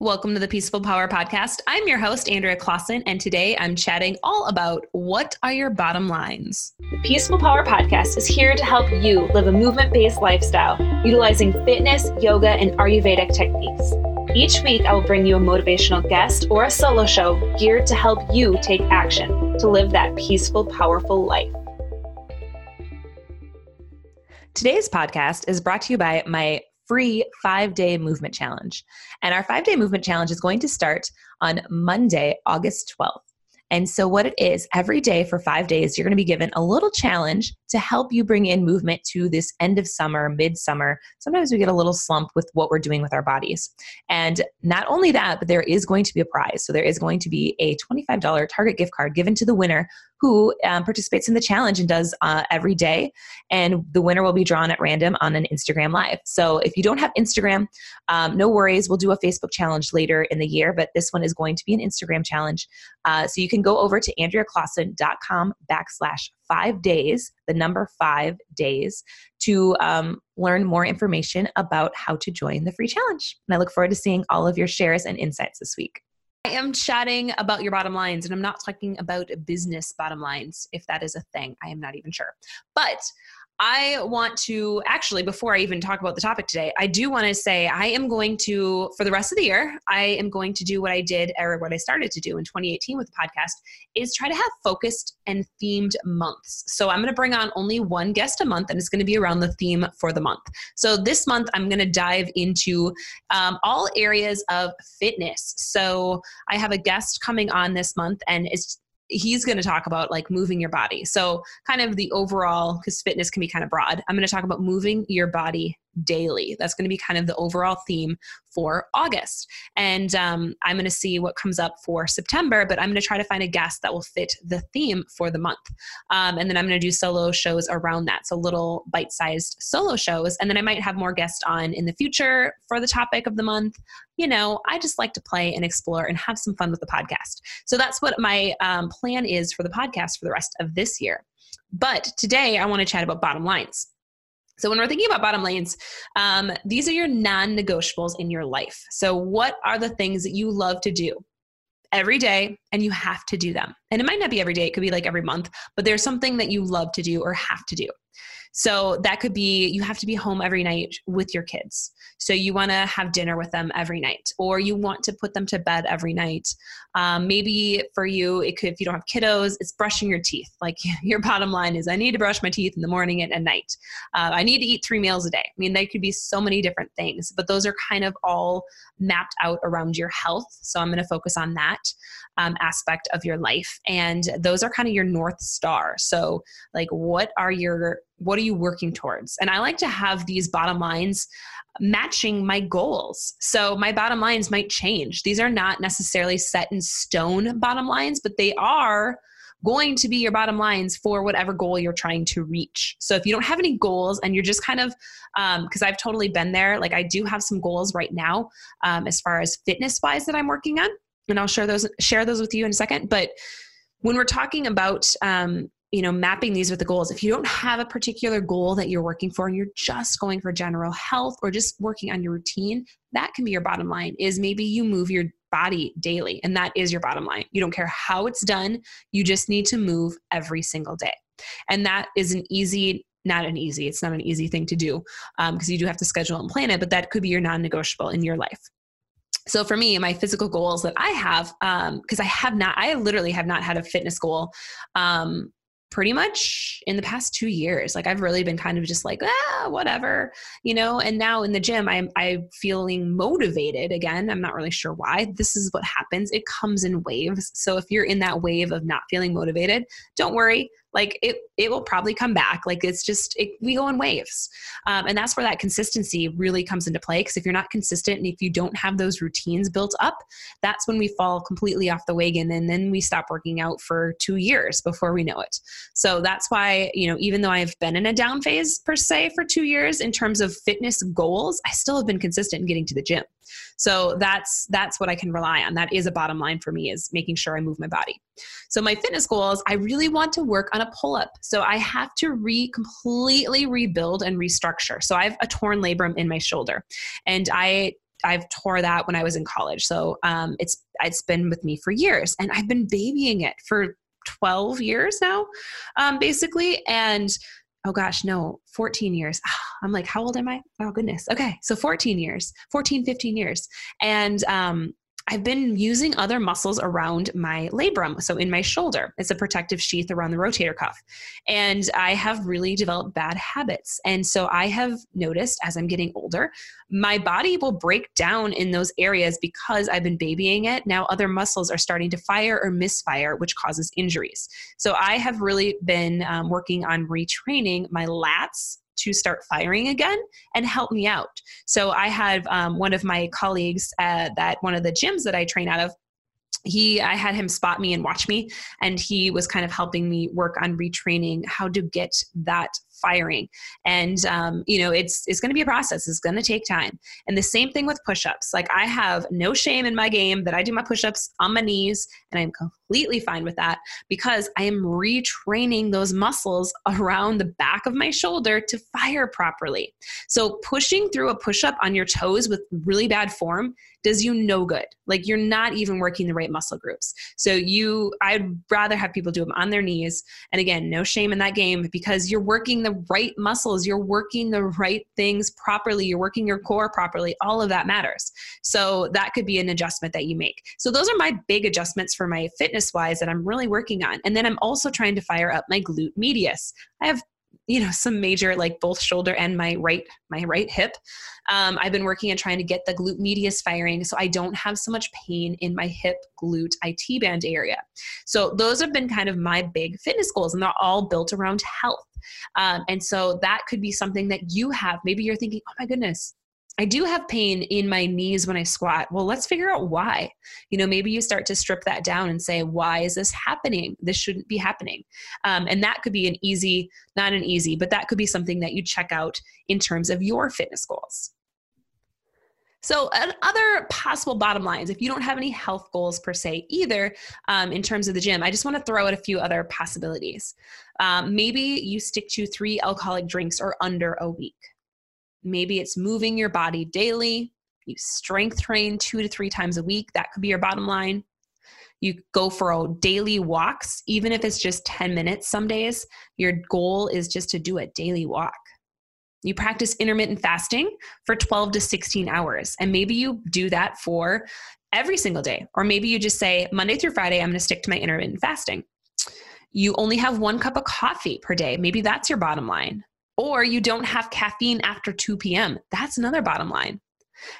Welcome to the Peaceful Power Podcast. I'm your host, Andrea Clausen, and today I'm chatting all about what are your bottom lines. The Peaceful Power Podcast is here to help you live a movement based lifestyle utilizing fitness, yoga, and Ayurvedic techniques. Each week, I will bring you a motivational guest or a solo show geared to help you take action to live that peaceful, powerful life. Today's podcast is brought to you by my free five day movement challenge. And our five day movement challenge is going to start on Monday, August 12th. And so, what it is, every day for five days, you're going to be given a little challenge to help you bring in movement to this end of summer, midsummer. Sometimes we get a little slump with what we're doing with our bodies. And not only that, but there is going to be a prize. So, there is going to be a $25 Target gift card given to the winner who um, participates in the challenge and does uh, every day. And the winner will be drawn at random on an Instagram Live. So if you don't have Instagram, um, no worries. We'll do a Facebook challenge later in the year, but this one is going to be an Instagram challenge. Uh, so you can go over to andreaclausen.com backslash five days, the number five days, to um, learn more information about how to join the free challenge. And I look forward to seeing all of your shares and insights this week. I am chatting about your bottom lines, and I'm not talking about business bottom lines, if that is a thing. I am not even sure. But I want to actually, before I even talk about the topic today, I do want to say I am going to, for the rest of the year, I am going to do what I did or what I started to do in 2018 with the podcast is try to have focused and themed months. So I'm going to bring on only one guest a month and it's going to be around the theme for the month. So this month, I'm going to dive into um, all areas of fitness. So I have a guest coming on this month and it's he's going to talk about like moving your body. So, kind of the overall, because fitness can be kind of broad, I'm going to talk about moving your body daily. That's going to be kind of the overall theme for August. And um, I'm going to see what comes up for September, but I'm going to try to find a guest that will fit the theme for the month. Um, and then I'm going to do solo shows around that. So little bite sized solo shows. And then I might have more guests on in the future for the topic of the month. You know, I just like to play and explore and have some fun with the podcast. So that's what my um, plan is for the podcast for the rest of this year. But today I want to chat about bottom lines. So, when we're thinking about bottom lanes, um, these are your non negotiables in your life. So, what are the things that you love to do every day and you have to do them? And it might not be every day, it could be like every month, but there's something that you love to do or have to do. So that could be you have to be home every night with your kids. So you want to have dinner with them every night, or you want to put them to bed every night. Um, maybe for you, it could if you don't have kiddos, it's brushing your teeth. Like your bottom line is, I need to brush my teeth in the morning and at night. Uh, I need to eat three meals a day. I mean, they could be so many different things, but those are kind of all mapped out around your health. So I'm going to focus on that um, aspect of your life, and those are kind of your north star. So like, what are your what are you working towards? And I like to have these bottom lines matching my goals. So my bottom lines might change. These are not necessarily set in stone bottom lines, but they are going to be your bottom lines for whatever goal you're trying to reach. So if you don't have any goals and you're just kind of, because um, I've totally been there, like I do have some goals right now um, as far as fitness wise that I'm working on, and I'll share those share those with you in a second. But when we're talking about um, you know mapping these with the goals if you don't have a particular goal that you're working for and you're just going for general health or just working on your routine that can be your bottom line is maybe you move your body daily and that is your bottom line. You don't care how it's done. You just need to move every single day. And that is an easy not an easy it's not an easy thing to do because um, you do have to schedule and plan it but that could be your non-negotiable in your life so for me my physical goals that i have because um, i have not i literally have not had a fitness goal um, pretty much in the past two years. Like I've really been kind of just like, ah, whatever, you know. And now in the gym, I'm I'm feeling motivated again. I'm not really sure why. This is what happens. It comes in waves. So if you're in that wave of not feeling motivated, don't worry like it it will probably come back. Like it's just it, we go in waves. Um, and that's where that consistency really comes into play because if you're not consistent and if you don't have those routines built up that's when we fall completely off the wagon and then we stop working out for two years before we know it. So that's why you know even though i've been in a down phase per se for two years in terms of fitness goals i still have been consistent in getting to the gym so that's that's what I can rely on. That is a bottom line for me is making sure I move my body. So my fitness goals, I really want to work on a pull up. So I have to re completely rebuild and restructure. So I have a torn labrum in my shoulder and I I've tore that when I was in college. So um, it's it's been with me for years, and I've been babying it for 12 years now, um, basically. And oh gosh, no, 14 years. I'm like, how old am I? Oh goodness. Okay. So 14 years, 14, 15 years. And um, I've been using other muscles around my labrum, so in my shoulder. It's a protective sheath around the rotator cuff. And I have really developed bad habits. And so I have noticed as I'm getting older, my body will break down in those areas because I've been babying it. Now other muscles are starting to fire or misfire, which causes injuries. So I have really been um, working on retraining my lats to start firing again and help me out. So I have um, one of my colleagues at that one of the gyms that I train out of he i had him spot me and watch me and he was kind of helping me work on retraining how to get that firing. And um, you know it's it's going to be a process. It's going to take time. And the same thing with push-ups. Like i have no shame in my game that i do my push-ups on my knees and i'm completely fine with that because i am retraining those muscles around the back of my shoulder to fire properly. So pushing through a push-up on your toes with really bad form does you no good. Like you're not even working the right muscle groups. So you, I'd rather have people do them on their knees. And again, no shame in that game because you're working the right muscles, you're working the right things properly, you're working your core properly. All of that matters. So that could be an adjustment that you make. So those are my big adjustments for my fitness wise that I'm really working on. And then I'm also trying to fire up my glute medius. I have you know some major like both shoulder and my right my right hip. Um, i've been working on trying to get the glute medius firing so i don't have so much pain in my hip glute it band area. So those have been kind of my big fitness goals and they're all built around health. Um, and so that could be something that you have. Maybe you're thinking oh my goodness I do have pain in my knees when I squat. Well, let's figure out why. You know, maybe you start to strip that down and say, why is this happening? This shouldn't be happening. Um, and that could be an easy, not an easy, but that could be something that you check out in terms of your fitness goals. So, other possible bottom lines, if you don't have any health goals per se either um, in terms of the gym, I just want to throw out a few other possibilities. Um, maybe you stick to three alcoholic drinks or under a week. Maybe it's moving your body daily. You strength train two to three times a week. That could be your bottom line. You go for daily walks, even if it's just 10 minutes some days. Your goal is just to do a daily walk. You practice intermittent fasting for 12 to 16 hours. And maybe you do that for every single day. Or maybe you just say, Monday through Friday, I'm going to stick to my intermittent fasting. You only have one cup of coffee per day. Maybe that's your bottom line or you don't have caffeine after 2 p.m. That's another bottom line.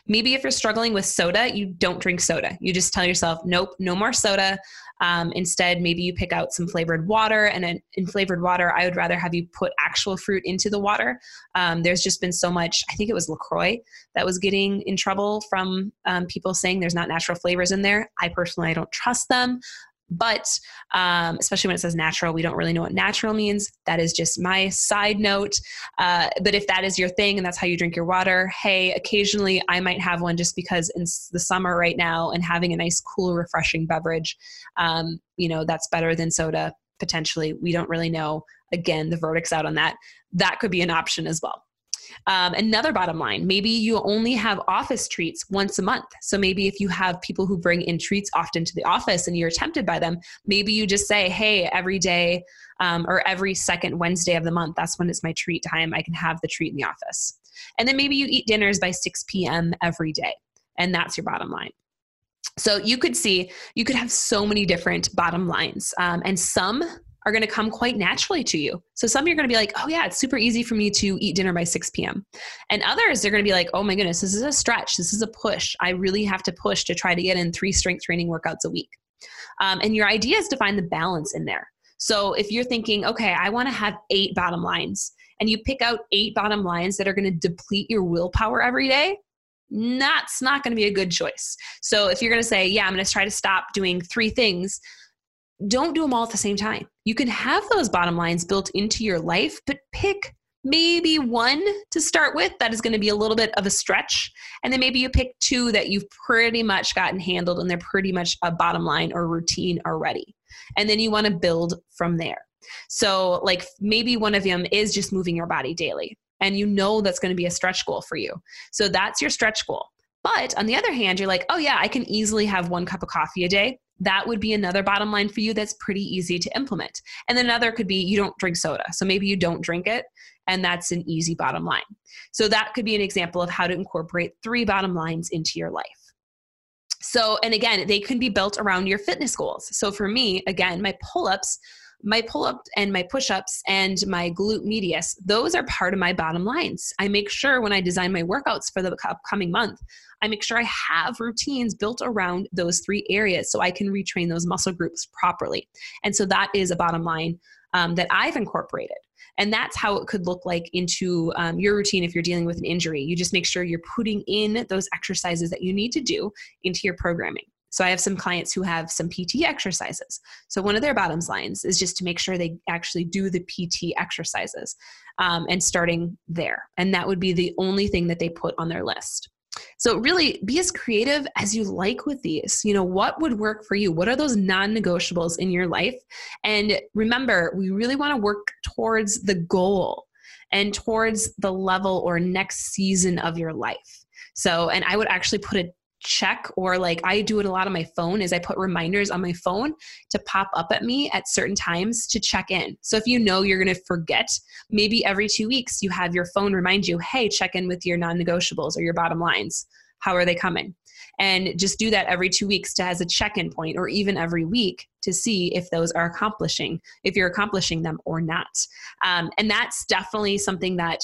Maybe if you're struggling with soda, you don't drink soda. You just tell yourself, nope, no more soda. Um, instead, maybe you pick out some flavored water, and in flavored water, I would rather have you put actual fruit into the water. Um, there's just been so much, I think it was LaCroix that was getting in trouble from um, people saying there's not natural flavors in there. I personally I don't trust them. But um, especially when it says natural, we don't really know what natural means. That is just my side note. Uh, but if that is your thing and that's how you drink your water, hey, occasionally I might have one just because in the summer right now and having a nice, cool, refreshing beverage, um, you know, that's better than soda potentially. We don't really know. Again, the verdict's out on that. That could be an option as well. Um, another bottom line maybe you only have office treats once a month. So maybe if you have people who bring in treats often to the office and you're tempted by them, maybe you just say, hey, every day um, or every second Wednesday of the month, that's when it's my treat time. I can have the treat in the office. And then maybe you eat dinners by 6 p.m. every day. And that's your bottom line. So you could see, you could have so many different bottom lines. Um, and some are going to come quite naturally to you. So some you're going to be like, oh yeah, it's super easy for me to eat dinner by 6 p.m. And others they're going to be like, oh my goodness, this is a stretch. This is a push. I really have to push to try to get in three strength training workouts a week. Um, and your idea is to find the balance in there. So if you're thinking, okay, I want to have eight bottom lines, and you pick out eight bottom lines that are going to deplete your willpower every day, that's not going to be a good choice. So if you're going to say, yeah, I'm going to try to stop doing three things, don't do them all at the same time. You can have those bottom lines built into your life, but pick maybe one to start with that is going to be a little bit of a stretch. And then maybe you pick two that you've pretty much gotten handled and they're pretty much a bottom line or routine already. And then you want to build from there. So, like maybe one of them is just moving your body daily, and you know that's going to be a stretch goal for you. So, that's your stretch goal. But on the other hand, you're like, oh, yeah, I can easily have one cup of coffee a day. That would be another bottom line for you that's pretty easy to implement. And then another could be you don't drink soda. So maybe you don't drink it, and that's an easy bottom line. So that could be an example of how to incorporate three bottom lines into your life. So, and again, they can be built around your fitness goals. So for me, again, my pull ups my pull up and my push ups and my glute medius, those are part of my bottom lines. I make sure when I design my workouts for the upcoming month, I make sure I have routines built around those three areas so I can retrain those muscle groups properly. And so that is a bottom line um, that I've incorporated. And that's how it could look like into um, your routine if you're dealing with an injury. You just make sure you're putting in those exercises that you need to do into your programming. So I have some clients who have some PT exercises. So one of their bottoms lines is just to make sure they actually do the PT exercises um, and starting there. And that would be the only thing that they put on their list. So really be as creative as you like with these. You know, what would work for you? What are those non-negotiables in your life? And remember, we really want to work towards the goal and towards the level or next season of your life. So, and I would actually put a check or like I do it a lot on my phone is I put reminders on my phone to pop up at me at certain times to check in. So if you know you're going to forget, maybe every 2 weeks you have your phone remind you, "Hey, check in with your non-negotiables or your bottom lines. How are they coming?" And just do that every 2 weeks to as a check-in point or even every week to see if those are accomplishing, if you're accomplishing them or not. Um, and that's definitely something that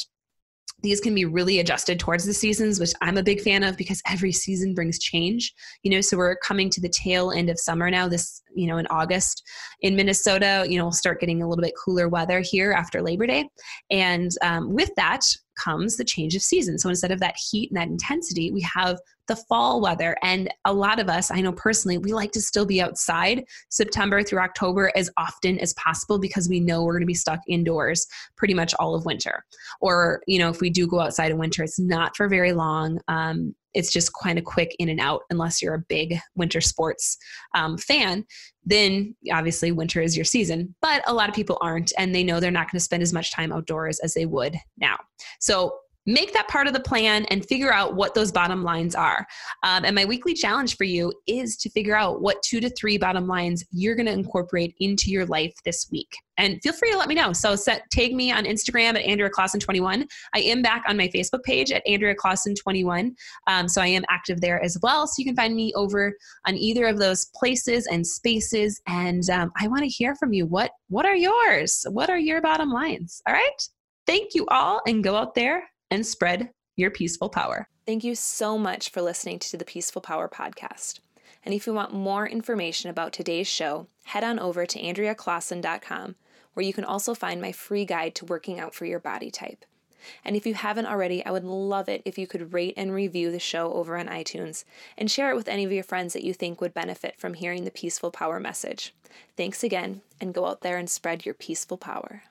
these can be really adjusted towards the seasons, which I'm a big fan of because every season brings change. You know, so we're coming to the tail end of summer now, this, you know, in August in Minnesota, you know, we'll start getting a little bit cooler weather here after Labor Day. And um, with that, comes the change of season. So instead of that heat and that intensity, we have the fall weather. And a lot of us, I know personally, we like to still be outside September through October as often as possible because we know we're going to be stuck indoors pretty much all of winter. Or, you know, if we do go outside in winter, it's not for very long. Um, it's just kind of quick in and out unless you're a big winter sports um, fan then obviously winter is your season but a lot of people aren't and they know they're not going to spend as much time outdoors as they would now. So make that part of the plan and figure out what those bottom lines are. Um, and my weekly challenge for you is to figure out what two to three bottom lines you're going to incorporate into your life this week. And feel free to let me know. So set, tag me on Instagram at Andrea Clausen21. I am back on my Facebook page at Andrea Clausen21. Um, so I am active there as well. So you can find me over on either of those places and spaces. And um, I want to hear from you. What what are yours? What are your bottom lines? All right. Thank you all, and go out there and spread your peaceful power. Thank you so much for listening to the Peaceful Power podcast. And if you want more information about today's show, head on over to AndreaClausen.com, where you can also find my free guide to working out for your body type. And if you haven't already, I would love it if you could rate and review the show over on iTunes and share it with any of your friends that you think would benefit from hearing the Peaceful Power message. Thanks again, and go out there and spread your peaceful power.